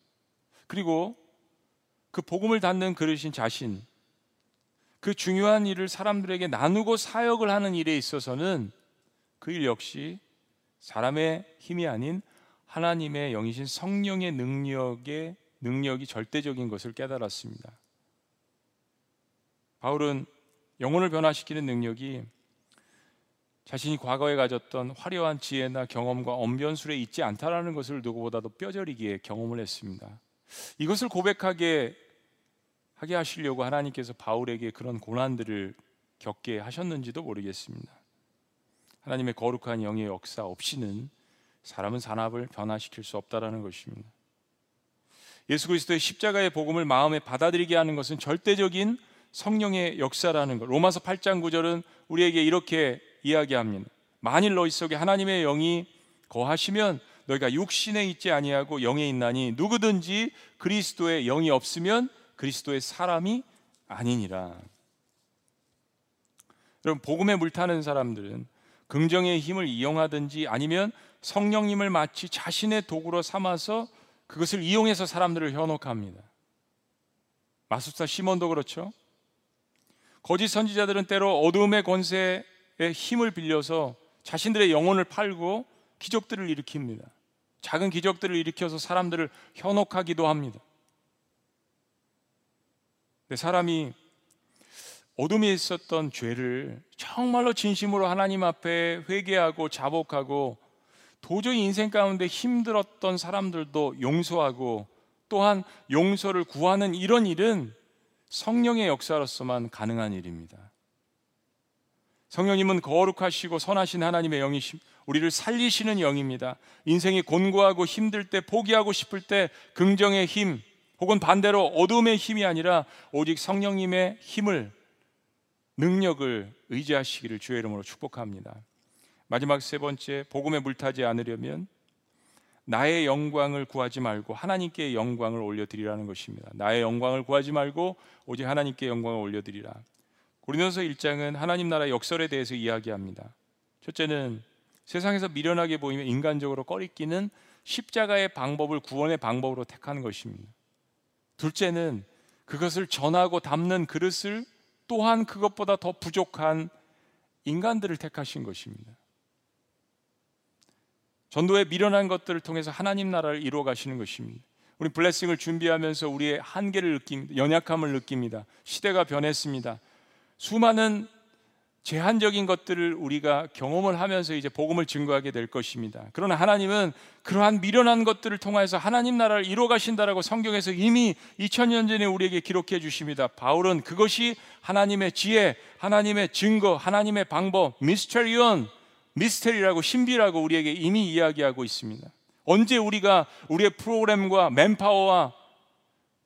그리고 그 복음을 닫는 그릇인 자신, 그 중요한 일을 사람들에게 나누고 사역을 하는 일에 있어서는 그 일 역시 사람의 힘이 아닌 하나님의 영이신 성령의 능력의 능력이 절대적인 것을 깨달았습니다. 바울은 영혼을 변화시키는 능력이 자신이 과거에 가졌던 화려한 지혜나 경험과 언변술에 있지 않다라는 것을 누구보다도 뼈저리게 경험을 했습니다. 이것을 고백하게 하게 하시려고 하나님께서 바울에게 그런 고난들을 겪게 하셨는지도 모르겠습니다. 하나님의 거룩한 영의 역사 없이는 사람은 산업을 변화시킬 수 없다라는 것입니다. 예수 그리스도의 십자가의 복음을 마음에 받아들이게 하는 것은 절대적인 성령의 역사라는 것. 로마서 8장 9절은 우리에게 이렇게 이야기합니다. 만일 너희 속에 하나님의 영이 거하시면 너희가 육신에 있지 아니하고 영에 있나니 누구든지 그리스도의 영이 없으면 그리스도의 사람이 아니니라. 여러분 복음에 물타는 사람들은 긍정의 힘을 이용하든지 아니면 성령님을 마치 자신의 도구로 삼아서 그것을 이용해서 사람들을 현혹합니다. 마술사 시몬도 그렇죠. 거짓 선지자들은 때로 어둠의 권세의 힘을 빌려서 자신들의 영혼을 팔고 기적들을 일으킵니다. 작은 기적들을 일으켜서 사람들을 현혹하기도 합니다. 사람이 어둠에 있었던 죄를 정말로 진심으로 하나님 앞에 회개하고 자복하고 도저히 인생 가운데 힘들었던 사람들도 용서하고 또한 용서를 구하는 이런 일은 성령의 역사로서만 가능한 일입니다. 성령님은 거룩하시고 선하신 하나님의 영이심, 우리를 살리시는 영입니다. 인생이 곤고하고 힘들 때, 포기하고 싶을 때, 긍정의 힘, 혹은 반대로 어둠의 힘이 아니라 오직 성령님의 힘을, 능력을 의지하시기를 주의 이름으로 축복합니다. 마지막 세 번째 복음에 물타지 않으려면 나의 영광을 구하지 말고 하나님께 영광을 올려드리라는 것입니다. 나의 영광을 구하지 말고 오직 하나님께 영광을 올려드리라. 고린도서 1장은 하나님 나라 역설에 대해서 이야기합니다. 첫째는 세상에서 미련하게 보이면 인간적으로 꺼리끼는 십자가의 방법을 구원의 방법으로 택하는 것입니다. 둘째는 그것을 전하고 담는 그릇을 또한 그것보다 더 부족한 인간들을 택하신 것입니다. 전도에 미련한 것들을 통해서 하나님 나라를 이루어 가시는 것입니다. 우리 블레싱을 준비하면서 우리의 한계를 느낍니다. 연약함을 느낍니다. 시대가 변했습니다. 수많은 제한적인 것들을 우리가 경험을 하면서 이제 복음을 증거하게 될 것입니다. 그러나 하나님은 그러한 미련한 것들을 통해서 하나님 나라를 이루어 가신다라고 성경에서 이미 2000년 전에 우리에게 기록해 주십니다. 바울은 그것이 하나님의 지혜, 하나님의 증거, 하나님의 방법, 미스테리온, 미스테리라고 신비라고 우리에게 이미 이야기하고 있습니다. 언제 우리가 우리의 프로그램과 맨파워와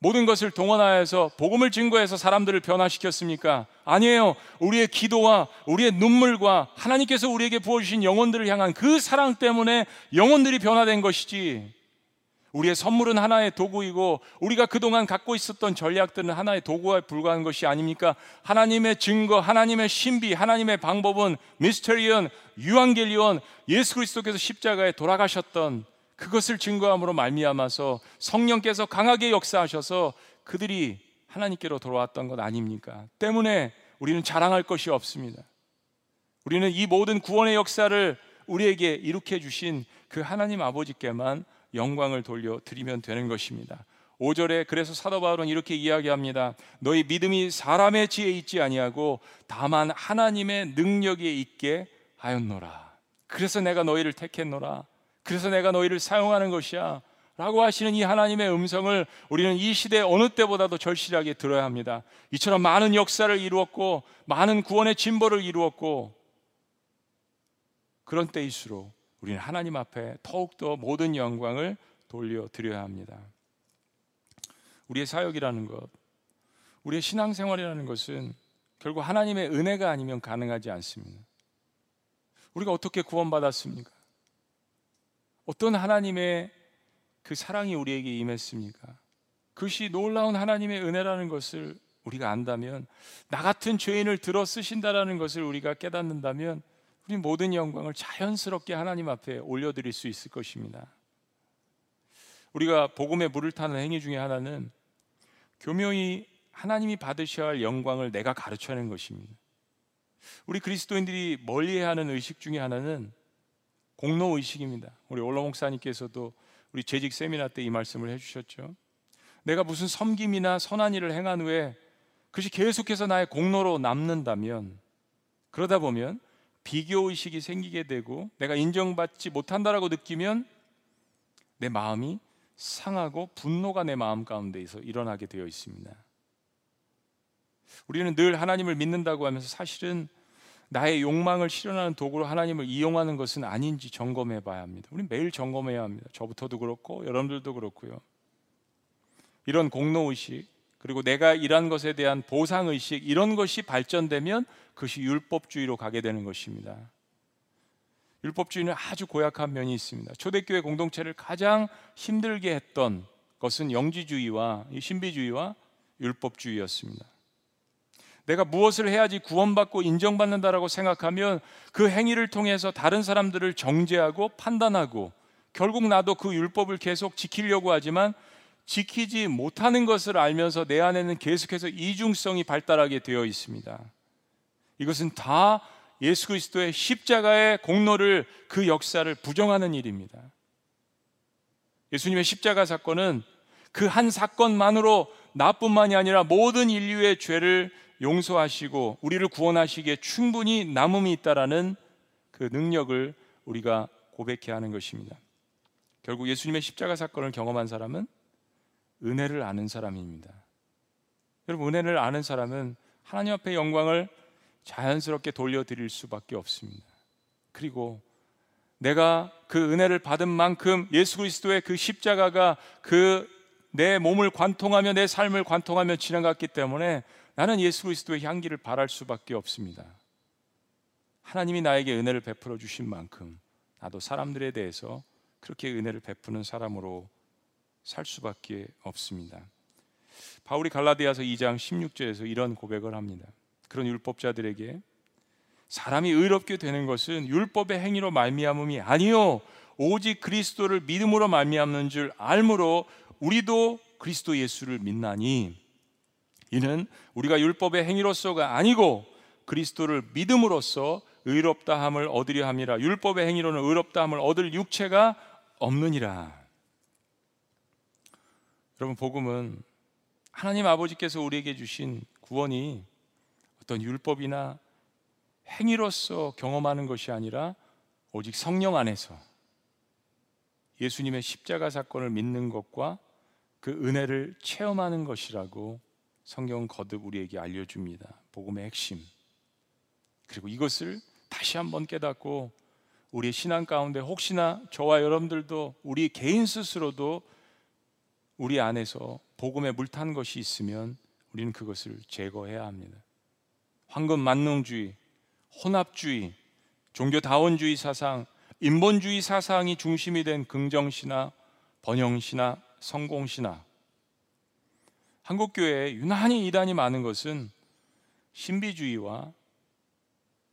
모든 것을 동원하여서 복음을 증거해서 사람들을 변화시켰습니까? 아니에요. 우리의 기도와 우리의 눈물과 하나님께서 우리에게 부어주신 영혼들을 향한 그 사랑 때문에 영혼들이 변화된 것이지. 우리의 선물은 하나의 도구이고 우리가 그동안 갖고 있었던 전략들은 하나의 도구에 불과한 것이 아닙니까? 하나님의 증거, 하나님의 신비, 하나님의 방법은 미스터리언, 유앙겔리온, 예수 그리스도께서 십자가에 돌아가셨던 그것을 증거함으로 말미암아서 성령께서 강하게 역사하셔서 그들이 하나님께로 돌아왔던 것 아닙니까? 때문에 우리는 자랑할 것이 없습니다. 우리는 이 모든 구원의 역사를 우리에게 이룩해 주신 그 하나님 아버지께만 영광을 돌려 드리면 되는 것입니다. 5절에 그래서 사도 바울은 이렇게 이야기합니다. 너희 믿음이 사람의 지혜에 있지 아니하고 다만 하나님의 능력에 있게 하였노라. 그래서 내가 너희를 택했노라. 그래서 내가 너희를 사용하는 것이야. 라고 하시는 이 하나님의 음성을 우리는 이 시대 어느 때보다도 절실하게 들어야 합니다. 이처럼 많은 역사를 이루었고, 많은 구원의 진보를 이루었고, 그런 때일수록 우리는 하나님 앞에 더욱더 모든 영광을 돌려드려야 합니다. 우리의 사역이라는 것, 우리의 신앙생활이라는 것은 결국 하나님의 은혜가 아니면 가능하지 않습니다. 우리가 어떻게 구원받았습니까? 어떤 하나님의 그 사랑이 우리에게 임했습니까? 그것이 놀라운 하나님의 은혜라는 것을 우리가 안다면 나 같은 죄인을 들어 쓰신다라는 것을 우리가 깨닫는다면 우리 모든 영광을 자연스럽게 하나님 앞에 올려드릴 수 있을 것입니다. 우리가 복음의 물을 타는 행위 중에 하나는 교묘히 하나님이 받으셔야 할 영광을 내가 가르쳐내는 것입니다. 우리 그리스도인들이 멀리해야 하는 의식 중에 하나는 공로 의식입니다. 우리 올라 목사님께서도 우리 재직 세미나 때 이 말씀을 해주셨죠. 내가 무슨 섬김이나 선한 일을 행한 후에 그것이 계속해서 나의 공로로 남는다면 그러다 보면 비교 의식이 생기게 되고 내가 인정받지 못한다라고 느끼면 내 마음이 상하고 분노가 내 마음 가운데에서 일어나게 되어 있습니다. 우리는 늘 하나님을 믿는다고 하면서 사실은 나의 욕망을 실현하는 도구로 하나님을 이용하는 것은 아닌지 점검해 봐야 합니다. 우리 매일 점검해야 합니다. 저부터도 그렇고 여러분들도 그렇고요. 이런 공로 의식 그리고 내가 일한 것에 대한 보상 의식 이런 것이 발전되면 그것이 율법주의로 가게 되는 것입니다. 율법주의는 아주 고약한 면이 있습니다. 초대교회 공동체를 가장 힘들게 했던 것은 영지주의와 신비주의와 율법주의였습니다. 내가 무엇을 해야지 구원받고 인정받는다라고 생각하면 그 행위를 통해서 다른 사람들을 정죄하고 판단하고 결국 나도 그 율법을 계속 지키려고 하지만 지키지 못하는 것을 알면서 내 안에는 계속해서 이중성이 발달하게 되어 있습니다. 이것은 다 예수 그리스도의 십자가의 공로를 그 역사를 부정하는 일입니다. 예수님의 십자가 사건은 그 한 사건만으로 나뿐만이 아니라 모든 인류의 죄를 용서하시고 우리를 구원하시기에 충분히 남음이 있다라는 그 능력을 우리가 고백해야 하는 것입니다. 결국 예수님의 십자가 사건을 경험한 사람은 은혜를 아는 사람입니다. 여러분 은혜를 아는 사람은 하나님 앞에 영광을 자연스럽게 돌려드릴 수밖에 없습니다. 그리고 내가 그 은혜를 받은 만큼 예수 그리스도의 그 십자가가 그 내 몸을 관통하며 내 삶을 관통하며 지나갔기 때문에 나는 예수 그리스도의 향기를 바랄 수밖에 없습니다. 하나님이 나에게 은혜를 베풀어 주신 만큼 나도 사람들에 대해서 그렇게 은혜를 베푸는 사람으로 살 수밖에 없습니다. 바울이 갈라디아서 2장 16절에서 이런 고백을 합니다. 그런 율법자들에게 사람이 의롭게 되는 것은 율법의 행위로 말미암음이 아니요 오직 그리스도를 믿음으로 말미암는 줄 알므로 우리도 그리스도 예수를 믿나니 이는 우리가 율법의 행위로서가 아니고 그리스도를 믿음으로써 의롭다 함을 얻으려 함이라 율법의 행위로는 의롭다 함을 얻을 육체가 없느니라. 여러분 복음은 하나님 아버지께서 우리에게 주신 구원이 어떤 율법이나 행위로서 경험하는 것이 아니라 오직 성령 안에서 예수님의 십자가 사건을 믿는 것과 그 은혜를 체험하는 것이라고 성경은 거듭 우리에게 알려줍니다. 복음의 핵심. 그리고 이것을 다시 한번 깨닫고 우리의 신앙 가운데 혹시나 저와 여러분들도 우리 개인 스스로도 우리 안에서 복음에 물탄 것이 있으면 우리는 그것을 제거해야 합니다. 황금 만능주의, 혼합주의, 종교다원주의 사상, 인본주의 사상이 중심이 된 긍정신화, 번영신화, 성공신화. 한국 교회에 유난히 이단이 많은 것은 신비주의와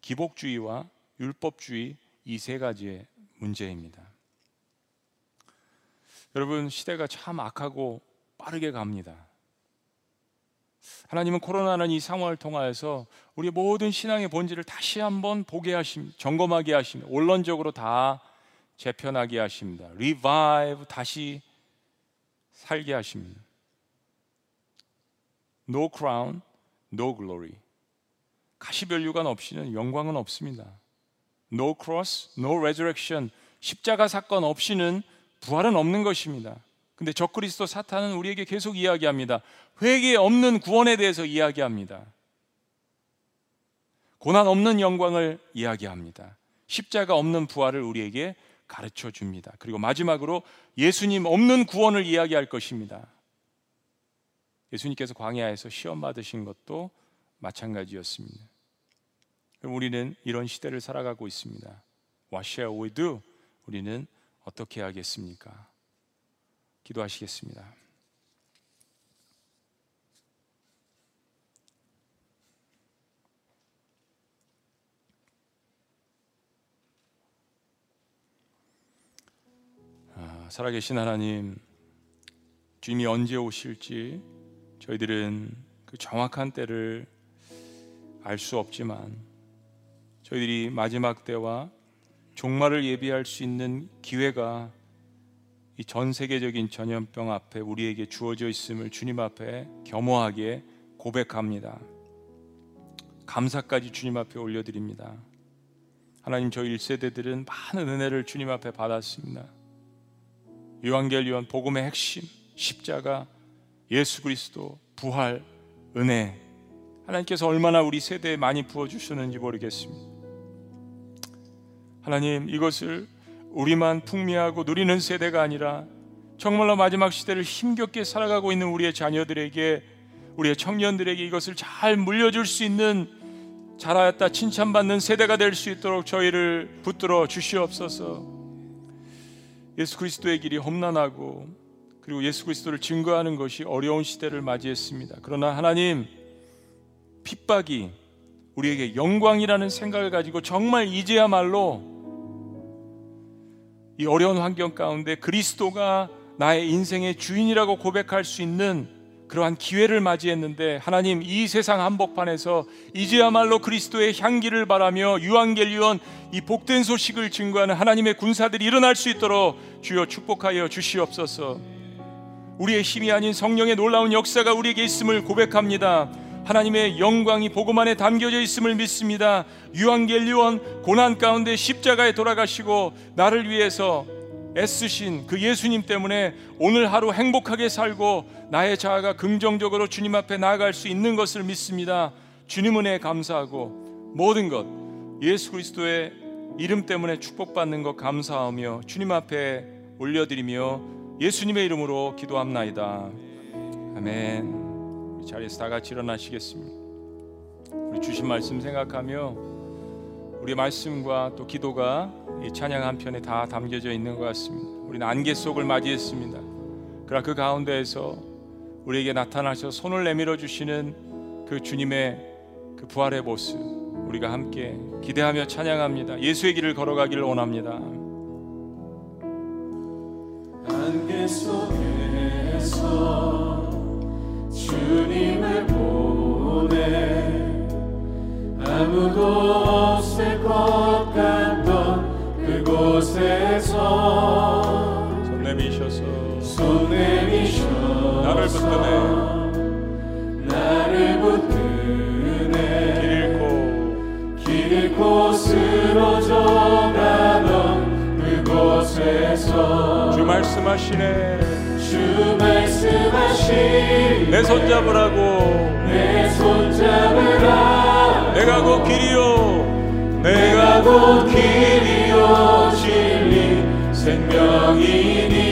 기복주의와 율법주의 이 세 가지의 문제입니다. 여러분 시대가 참 악하고 빠르게 갑니다. 하나님은 코로나는 이 상황을 통하여서 우리 모든 신앙의 본질을 다시 한번 보게 하심, 점검하게 하십니다. 원론적으로 다 재편하게 하십니다. revive 다시 살게 하십니다. No crown, no glory. 가시별류관 없이는 영광은 없습니다. No cross, no resurrection. 십자가 사건 없이는 부활은 없는 것입니다. 근데 적그리스도 사탄은 우리에게 계속 이야기합니다. 회개 없는 구원에 대해서 이야기합니다. 고난 없는 영광을 이야기합니다. 십자가 없는 부활을 우리에게 가르쳐 줍니다. 그리고 마지막으로 예수님 없는 구원을 이야기할 것입니다. 예수님께서 광야에서 시험 받으신 것도 마찬가지였습니다. 우리는 이런 시대를 살아가고 있습니다. What shall we do? 우리는 어떻게 하겠습니까? 기도하시겠습니다. 아, 살아계신 하나님, 주님이 언제 오실지 저희들은 그 정확한 때를 알 수 없지만 저희들이 마지막 때와 종말을 예비할 수 있는 기회가 이 전 세계적인 전염병 앞에 우리에게 주어져 있음을 주님 앞에 겸허하게 고백합니다. 감사까지 주님 앞에 올려드립니다. 하나님 저 1세대들은 많은 은혜를 주님 앞에 받았습니다. 요한겔리온 복음의 핵심 십자가 예수 그리스도 부활 은혜 하나님께서 얼마나 우리 세대에 많이 부어 주셨는지 모르겠습니다. 하나님 이것을 우리만 풍미하고 누리는 세대가 아니라 정말로 마지막 시대를 힘겹게 살아가고 있는 우리의 자녀들에게 우리의 청년들에게 이것을 잘 물려줄 수 있는 자라였다 칭찬받는 세대가 될 수 있도록 저희를 붙들어 주시옵소서. 예수 그리스도의 길이 험난하고 그리고 예수 그리스도를 증거하는 것이 어려운 시대를 맞이했습니다. 그러나 하나님 핍박이 우리에게 영광이라는 생각을 가지고 정말 이제야말로 이 어려운 환경 가운데 그리스도가 나의 인생의 주인이라고 고백할 수 있는 그러한 기회를 맞이했는데 하나님 이 세상 한복판에서 이제야말로 그리스도의 향기를 바라며 유한겔리온 이 복된 소식을 증거하는 하나님의 군사들이 일어날 수 있도록 주여 축복하여 주시옵소서. 우리의 힘이 아닌 성령의 놀라운 역사가 우리에게 있음을 고백합니다. 하나님의 영광이 복음 안에 담겨져 있음을 믿습니다. 유한겔리온 고난 가운데 십자가에 돌아가시고 나를 위해서 애쓰신 그 예수님 때문에 오늘 하루 행복하게 살고 나의 자아가 긍정적으로 주님 앞에 나아갈 수 있는 것을 믿습니다. 주님 은혜에 감사하고 모든 것 예수 그리스도의 이름 때문에 축복받는 것 감사하며 주님 앞에 올려드리며 예수님의 이름으로 기도합나이다. 아멘. 자리에서 다 같이 일어나시겠습니다. 우리 주신 말씀 생각하며 우리 말씀과 또 기도가 이 찬양 한 편에 다 담겨져 있는 것 같습니다. 우리는 안개 속을 맞이했습니다. 그러나 그 가운데에서 우리에게 나타나셔 손을 내밀어 주시는 그 주님의 그 부활의 모습 우리가 함께 기대하며 찬양합니다. 예수의 길을 걸어가기를 원합니다.
안개 속에서 주님을 보내 아무도 없을 것 같던 그곳에서
손 내미셔서 나를 붙드네.
나를 붙드네.
길 잃고
길 쓰러져
주 말씀하시네.
주 말씀하신
내 손잡으라고.
내 손잡으라.
내가 곧 길이요.
내가 곧 길이요. 진리 생명이니.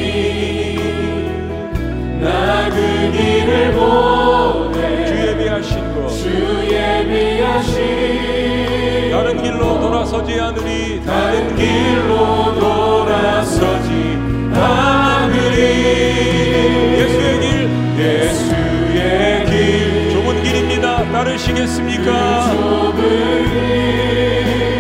나 그 길을 보
다른 길로 돌아서지 않으리.
다른 길로 돌아서지 않으리.
예수의 길.
예수의 길.
좁은 길입니다. 따르시겠습니까?
좁은 길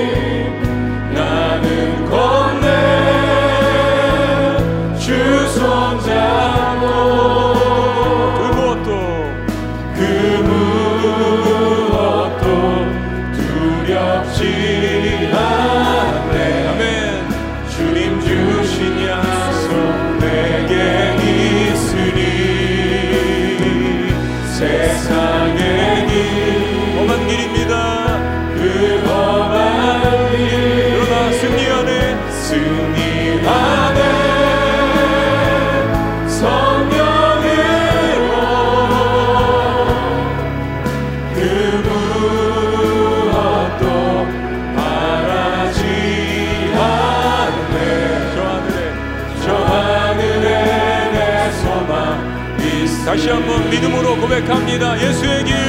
한번 믿음으로 고백합니다. 예수의 길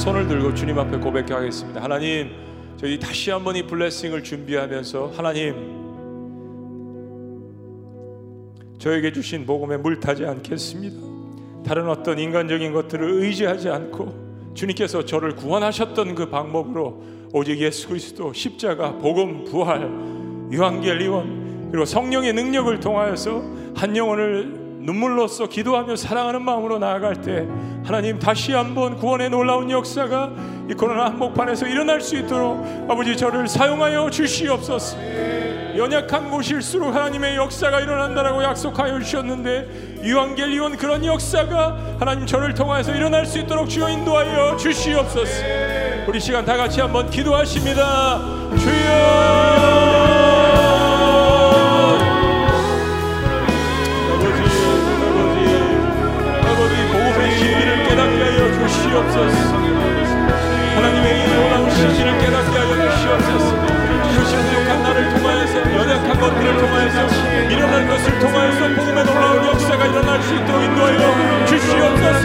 손을 들고 주님 앞에 고백하겠습니다. 하나님, 저희 다시 한번 이 블레싱을 준비하면서 하나님 저에게 주신 복음에 물타지 않겠습니다. 다른 어떤 인간적인 것들을 의지하지 않고 주님께서 저를 구원하셨던 그 방법으로 오직 예수 그리스도 십자가 복음 부활 유한겔리원 그리고 성령의 능력을 통하여서 한 영혼을 눈물로써 기도하며 사랑하는 마음으로 나아갈 때 하나님 다시 한번 구원의 놀라운 역사가 이 코로나 한복판에서 일어날 수 있도록 아버지 저를 사용하여 주시옵소서. 연약한 곳일수록 하나님의 역사가 일어난다라고 약속하여 주셨는데 유한겔리온 그런 역사가 하나님 저를 통하여서 일어날 수 있도록 주여 인도하여 주시옵소서. 우리 시간 다 같이 한번 기도하십니다. 주여. 주시는 깨닫게 하여 주시옵소서 주시는 욕한 나를 통하여서 연약한 것들을 통하여서 일어날 것을 통하여서 복음의 놀라운 역사가 일어날 수 있도록 인도하여 주시옵소서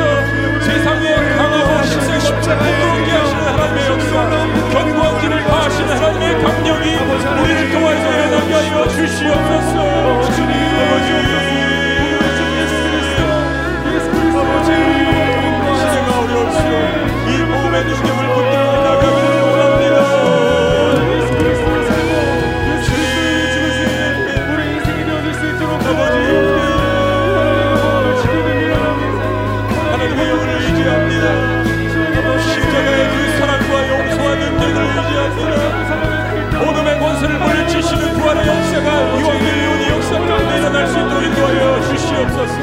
세상에 강하고 식생과 부끄럽게 하시는 하나님의 역사 견고한 길을 다하시는 하나님의 강력이 우리를 통하여서 일어나게 하여 주시옵소서 주님 아버지 아버지 시대가 어려울수록 이 복음의 능력을 붙들고 역사가 유언의 역사 가운데 일어날 수 있도록 도와 주시옵소서.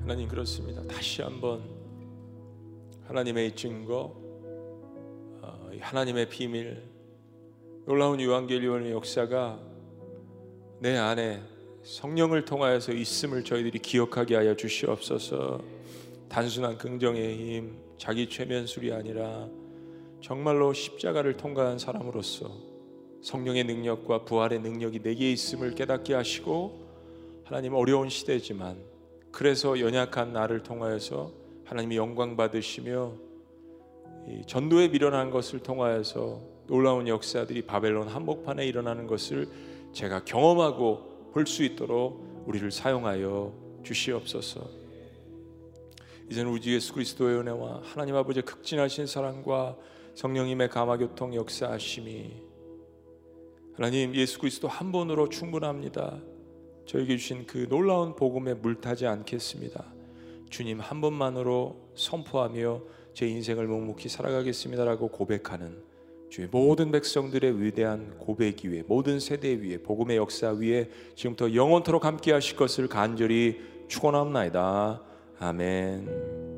하나님 그렇습니다. 다시 한번 하나님의 증거 어, 하나님의 비밀 놀라운 유한계리원의 역사가 내 안에 성령을 통하여서 있음을 저희들이 기억하게 하여 주시옵소서. 단순한 긍정의 힘, 자기 최면술이 아니라 정말로 십자가를 통과한 사람으로서 성령의 능력과 부활의 능력이 내게 있음을 깨닫게 하시고 하나님 어려운 시대지만 그래서 연약한 나를 통하여서 하나님이 영광 받으시며 이 전도에 밀어난 것을 통하여서 놀라운 역사들이 바벨론 한복판에 일어나는 것을 제가 경험하고 볼 수 있도록 우리를 사용하여 주시옵소서. 이제는 우리 주 예수 그리스도의 은혜와 하나님 아버지의 극진하신 사랑과 성령님의 감화교통 역사하심이 하나님 예수 그리스도 한 번으로 충분합니다. 저에게 주신 그 놀라운 복음에 물타지 않겠습니다. 주님 한 번만으로 선포하며 제 인생을 묵묵히 살아가겠습니다라고 고백하는 주의 모든 백성들의 위대한 고백 위에 모든 세대 위에 복음의 역사 위에 지금부터 영원토록 함께 하실 것을 간절히 축원합나이다. 아멘.